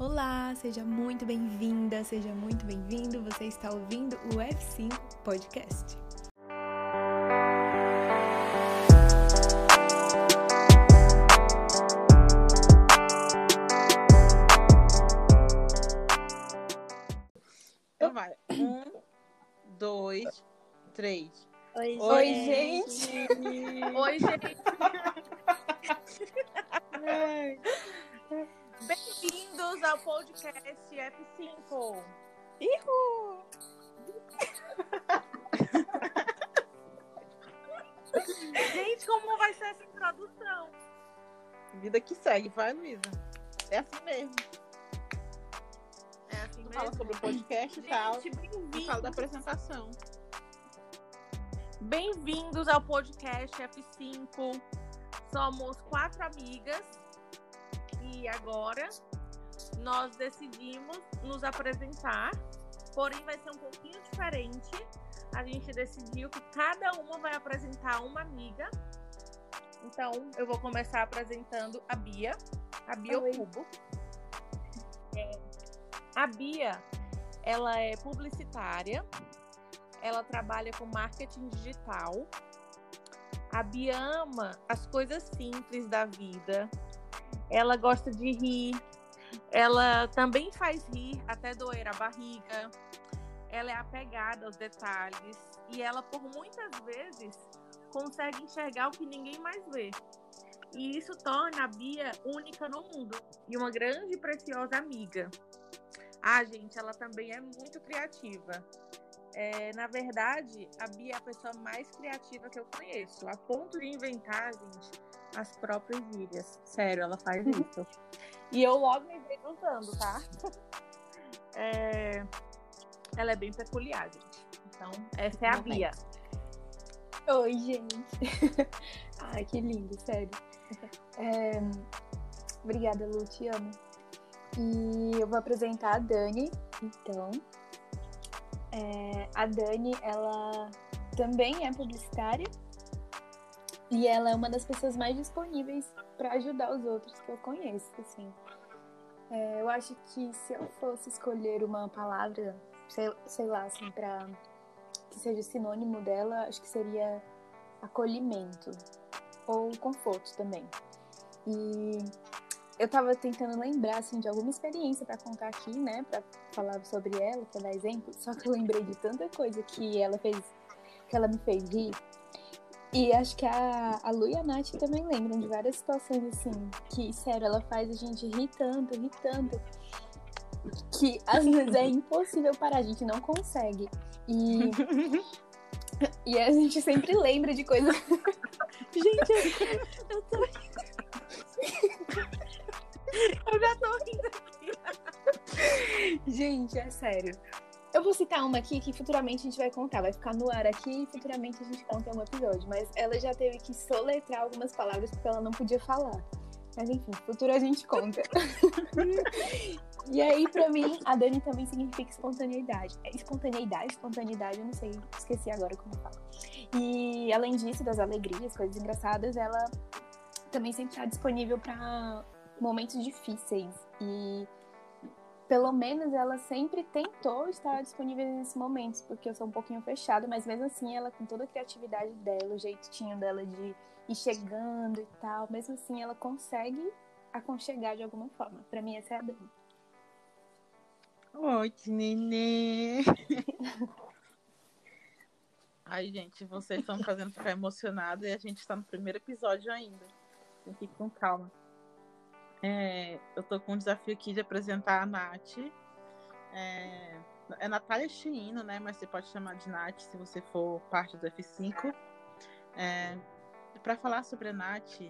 Olá, seja muito bem-vinda, seja muito bem-vindo. Você está ouvindo o F5 Podcast. Então vai. Um, dois, três. Oi, Oi, gente. Oi, gente. Ao podcast F5. Ihu! Gente, como vai ser essa introdução? Vida que segue, vai, Luísa. É assim mesmo. É assim mesmo. Fala sobre o podcast e tal. Gente, E fala da apresentação. Bem-vindos ao podcast F5. Somos quatro amigas e agora nós decidimos nos apresentar. Porém, vai ser um pouquinho diferente. A gente decidiu que cada uma vai apresentar uma amiga. Então, eu vou começar apresentando a Bia, a Bia Oi. Cubo. É, a Bia, ela é publicitária, ela trabalha com marketing digital. A Bia ama as coisas simples da vida. Ela gosta de rir. Ela também faz rir até doer a barriga. Ela é apegada aos detalhes e ela por muitas vezes consegue enxergar o que ninguém mais vê. E isso torna a Bia única no mundo e uma grande e preciosa amiga. Ah, gente, ela também é muito criativa. É, na verdade, a Bia é a pessoa mais criativa que eu conheço, a ponto de inventar, gente, as próprias gírias. Sério, ela faz isso. E eu logo me usando, tá? É, Ela é bem peculiar, gente. Então, essa é a. Bia. Oi, gente. Ai, que lindo, sério. É, Obrigada, Lu, te amo. E eu vou apresentar a Dani, então. É, A Dani, ela também é publicitária e ela é uma das pessoas mais disponíveis para ajudar os outros que eu conheço, assim. É, eu acho que se eu fosse escolher uma palavra, sei, sei lá, assim, para que seja sinônimo dela, acho que seria acolhimento ou conforto também. E eu tava tentando lembrar assim de alguma experiência para contar aqui, né, para falar sobre ela, para dar exemplo, só que eu lembrei de tanta coisa que ela fez, que ela me fez rir. E acho que a, a Lu e a Nath também lembram de várias situações assim, que, sério, ela faz a gente rir tanto, rir tanto, que às vezes é impossível parar, a gente não consegue. E, e a gente sempre lembra de coisas. gente, eu, eu tô Eu já tô rindo. Gente, é sério. Eu vou citar uma aqui que futuramente a gente vai contar. Vai ficar no ar aqui e futuramente a gente conta um episódio. Mas ela já teve que soletrar algumas palavras porque ela não podia falar. Mas enfim, futuro a gente conta. e aí, pra mim, a Dani também significa espontaneidade. É espontaneidade, espontaneidade, eu não sei, esqueci agora como fala. E além disso, das alegrias, coisas engraçadas, ela também sempre está disponível para momentos difíceis. E pelo menos ela sempre tentou estar disponível nesses momentos, porque eu sou um pouquinho fechada, mas mesmo assim ela com toda a criatividade dela, o jeitinho dela de ir chegando e tal, mesmo assim ela consegue aconchegar de alguma forma. Pra mim essa é a Dani. Oi, nenê. Ai, gente, vocês estão me fazendo ficar emocionada e a gente está no primeiro episódio ainda. Tem que ir com calma. É, eu tô com o desafio aqui de apresentar a Nath. É, é Natália Chino, né? Mas você pode chamar de Nath se você for parte do F5. É, Para falar sobre a Nath,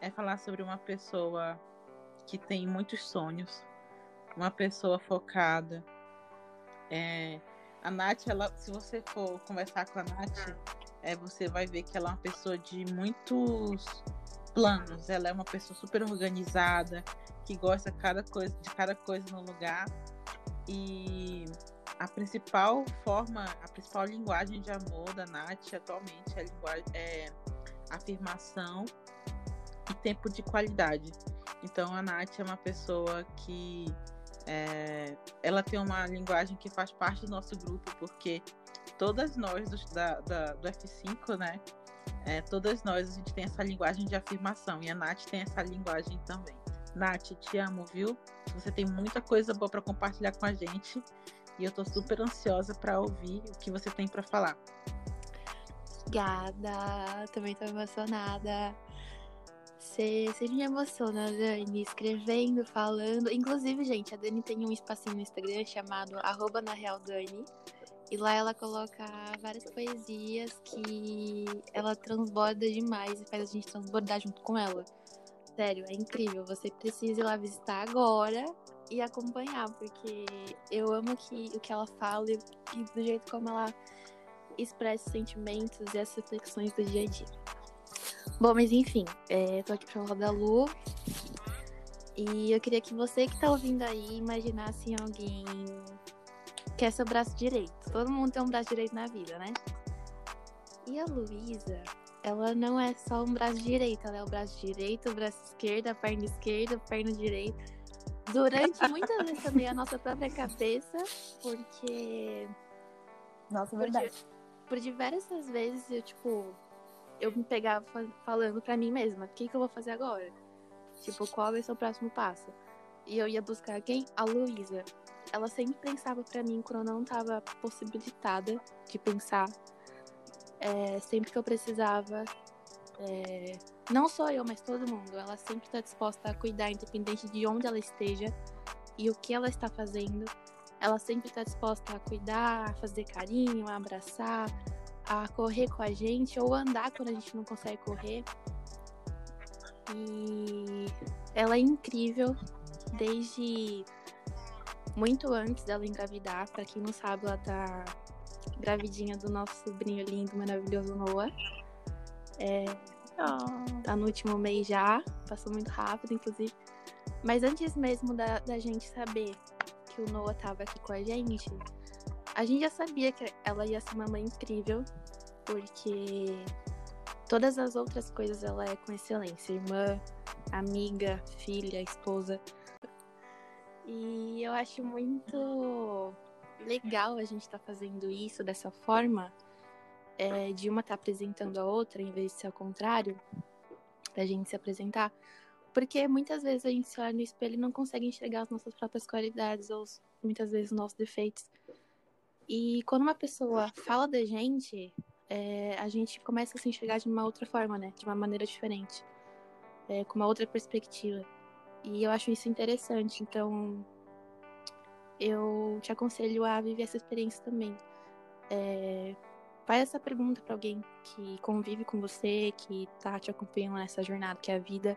é falar sobre uma pessoa que tem muitos sonhos, uma pessoa focada. É, a Nath, ela, se você for conversar com a Nath, é, você vai ver que ela é uma pessoa de muitos planos. Ela é uma pessoa super organizada, que gosta cada coisa, de cada coisa no lugar. E a principal forma, a principal linguagem de amor da Nath atualmente é, linguagem, é afirmação e tempo de qualidade. Então a Nath é uma pessoa que É, ela tem uma linguagem que faz parte do nosso grupo, porque todas nós do, da, da, do F5, né? É, todas nós a gente tem essa linguagem de afirmação e a Nath tem essa linguagem também. Nath, te amo, viu? Você tem muita coisa boa para compartilhar com a gente e eu tô super ansiosa para ouvir o que você tem para falar. Obrigada, também tô emocionada. Você sempre me emociona, Dani, escrevendo, falando. Inclusive, gente, a Dani tem um espacinho no Instagram chamado arroba na real Dani. E lá ela coloca várias poesias que ela transborda demais e faz a gente transbordar junto com ela. Sério, é incrível. Você precisa ir lá visitar agora e acompanhar, porque eu amo que, o que ela fala e, e do jeito como ela expressa sentimentos e as reflexões do dia a dia. Bom, mas enfim, é, tô aqui pra falar da Lu. E eu queria que você que tá ouvindo aí imaginasse alguém que é seu braço direito. Todo mundo tem um braço direito na vida, né? E a Luísa, ela não é só um braço direito, ela é o braço direito, o braço esquerdo, a perna esquerda, a perna direita. Durante muitas vezes também a nossa própria cabeça, porque. Nossa, verdade. Por, por diversas vezes eu, tipo, eu me pegava falando pra mim mesma, o que, que eu vou fazer agora? Tipo, qual vai ser o próximo passo? E eu ia buscar quem? A Luísa. Ela sempre pensava pra mim quando eu não tava possibilitada de pensar. É, sempre que eu precisava. É, não só eu, mas todo mundo. Ela sempre está disposta a cuidar, independente de onde ela esteja e o que ela está fazendo. Ela sempre está disposta a cuidar, a fazer carinho, a abraçar, a correr com a gente ou andar quando a gente não consegue correr. E ela é incrível desde muito antes dela engravidar. Para quem não sabe, ela tá gravidinha do nosso sobrinho lindo, maravilhoso Noah. É, oh. Tá no último mês já, passou muito rápido, inclusive. Mas antes mesmo da, da gente saber que o Noah tava aqui com a gente, a gente já sabia que ela ia ser uma mãe incrível, porque todas as outras coisas ela é com excelência. Irmã, amiga, filha, esposa. E eu acho muito legal a gente estar tá fazendo isso dessa forma, é, de uma estar tá apresentando a outra, em vez de ser ao contrário, da gente se apresentar. Porque muitas vezes a gente se olha no espelho e não consegue enxergar as nossas próprias qualidades, ou muitas vezes os nossos defeitos. E quando uma pessoa fala da gente, é, a gente começa a se enxergar de uma outra forma, né? De uma maneira diferente. É, com uma outra perspectiva. E eu acho isso interessante. Então, eu te aconselho a viver essa experiência também. É, faz essa pergunta para alguém que convive com você, que tá te acompanhando nessa jornada que é a vida,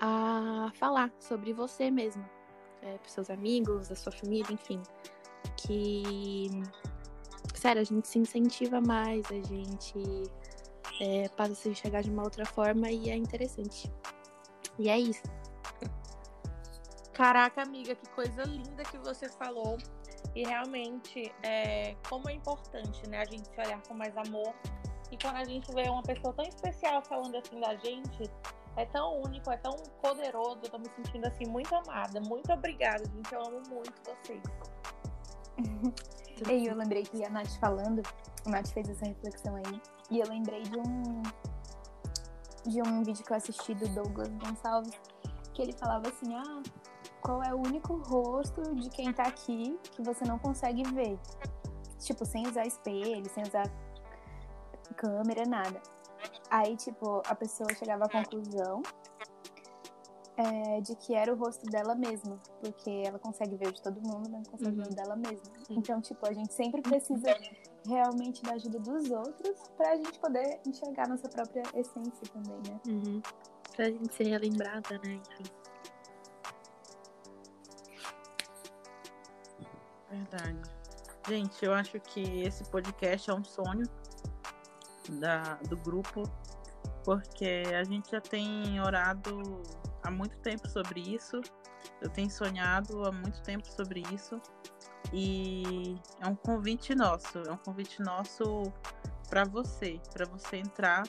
a falar sobre você mesmo, é, para seus amigos, da sua família, enfim. Que, sério, a gente se incentiva mais, a gente é, passa a se enxergar de uma outra forma e é interessante. E é isso. Caraca, amiga, que coisa linda que você falou. E realmente, é, como é importante, né, a gente se olhar com mais amor. E quando a gente vê uma pessoa tão especial falando assim da gente, é tão único, é tão poderoso. Eu tô me sentindo assim muito amada. Muito obrigada, gente. Eu amo muito vocês. e eu lembrei que a Nath falando, a Nath fez essa reflexão aí. E eu lembrei de um de um vídeo que eu assisti do Douglas Gonçalves, que ele falava assim, ah, qual é o único rosto de quem tá aqui que você não consegue ver. Tipo, sem usar espelho, sem usar câmera, nada. Aí, tipo, a pessoa chegava à conclusão é, de que era o rosto dela mesma, porque ela consegue ver o de todo mundo, mas não consegue uhum. ver o dela mesma. Então, tipo, a gente sempre precisa realmente da ajuda dos outros pra gente poder enxergar nossa própria essência também, né? Uhum. Pra gente ser lembrada, né? Enfim. Verdade. Gente, eu acho que esse podcast é um sonho da, do grupo, porque a gente já tem orado há muito tempo sobre isso. Eu tenho sonhado há muito tempo sobre isso. E é um convite nosso, é um convite nosso para você, para você entrar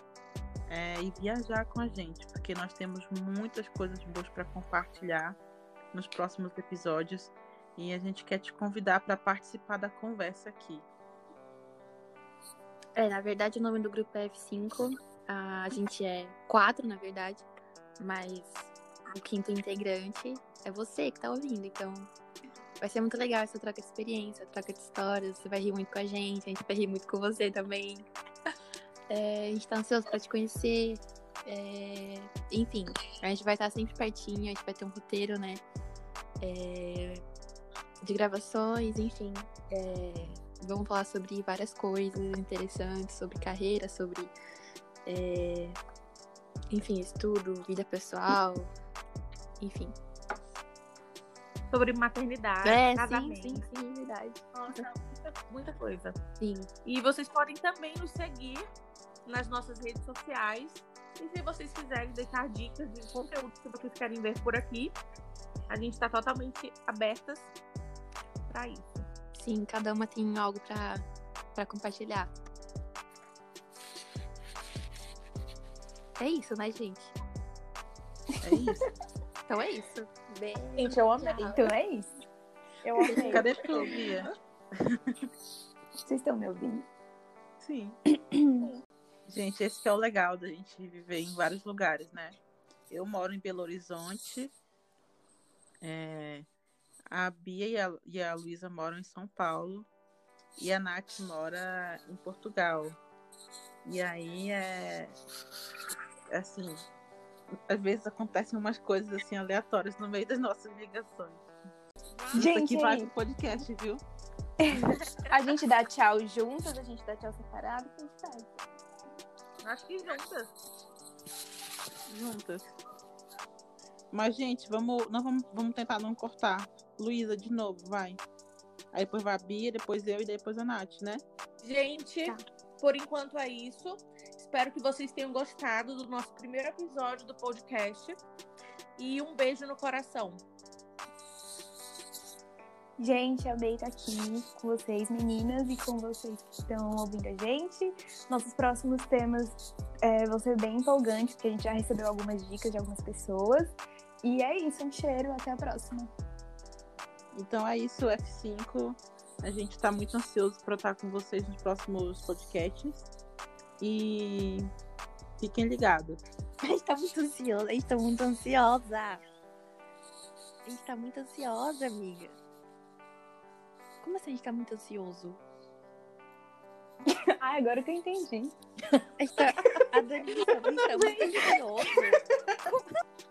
é, e viajar com a gente, porque nós temos muitas coisas boas para compartilhar nos próximos episódios. E a gente quer te convidar para participar da conversa aqui. É, na verdade o nome do grupo é F5. A gente é quatro, na verdade, mas o quinto integrante é você que tá ouvindo. Então vai ser muito legal essa troca de experiência, troca de histórias. Você vai rir muito com a gente, a gente vai rir muito com você também. É, a gente tá ansioso para te conhecer. É, enfim, a gente vai estar sempre pertinho, a gente vai ter um roteiro, né? É, de gravações, enfim. É, vamos falar sobre várias coisas interessantes, sobre carreira, sobre. É, enfim, estudo, vida pessoal, enfim. Sobre maternidade, É, casamento. sim, sim, sim, verdade. Nossa, muita, muita coisa. Sim. E vocês podem também nos seguir nas nossas redes sociais. E se vocês quiserem deixar dicas de conteúdo que vocês querem ver por aqui, a gente está totalmente abertas para isso. Sim, cada uma tem algo pra, pra compartilhar. É isso, né, gente? É isso. Então é isso. Beijo. Gente, eu amei. Então é isso. Eu amei. Cadê tu, Bia? Vocês estão me ouvindo? Sim. gente, esse é o legal da gente viver em vários lugares, né? Eu moro em Belo Horizonte. A Bia e a, e a Luísa moram em São Paulo. E a Nath mora em Portugal. E aí é. Assim. Às vezes acontecem umas coisas assim aleatórias no meio das nossas ligações. Isso Gente, aqui vai pro podcast, viu? a gente dá tchau juntas, a gente dá tchau separado, o que a gente faz? Acho que juntas. juntas. Mas, gente, vamos, não vamos, vamos tentar não cortar. Luísa, de novo, vai. Aí depois vai a Bia, depois eu e depois a Nath, né? Gente, Tá. por enquanto é isso. Espero que vocês tenham gostado do nosso primeiro episódio do podcast. E um beijo no coração. Gente, amei estar aqui com vocês, meninas, e com vocês que estão ouvindo a gente. Nossos próximos temas é, vão ser bem empolgantes, porque a gente já recebeu algumas dicas de algumas pessoas. E é isso, um cheiro, até a próxima. Então é isso, F5. A gente tá muito ansioso para estar com vocês nos próximos podcasts. E fiquem ligados. A gente tá muito ansiosa, a gente tá muito ansiosa. A gente tá muito ansiosa, amiga. Como assim a gente tá muito ansioso? Ah, agora que eu entendi. Tá. A Dani tá muito ansioso.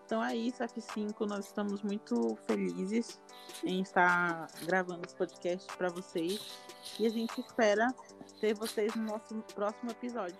Então é isso, F5. Nós estamos muito felizes em estar gravando esse podcast para vocês. E a gente espera ter vocês no nosso próximo episódio.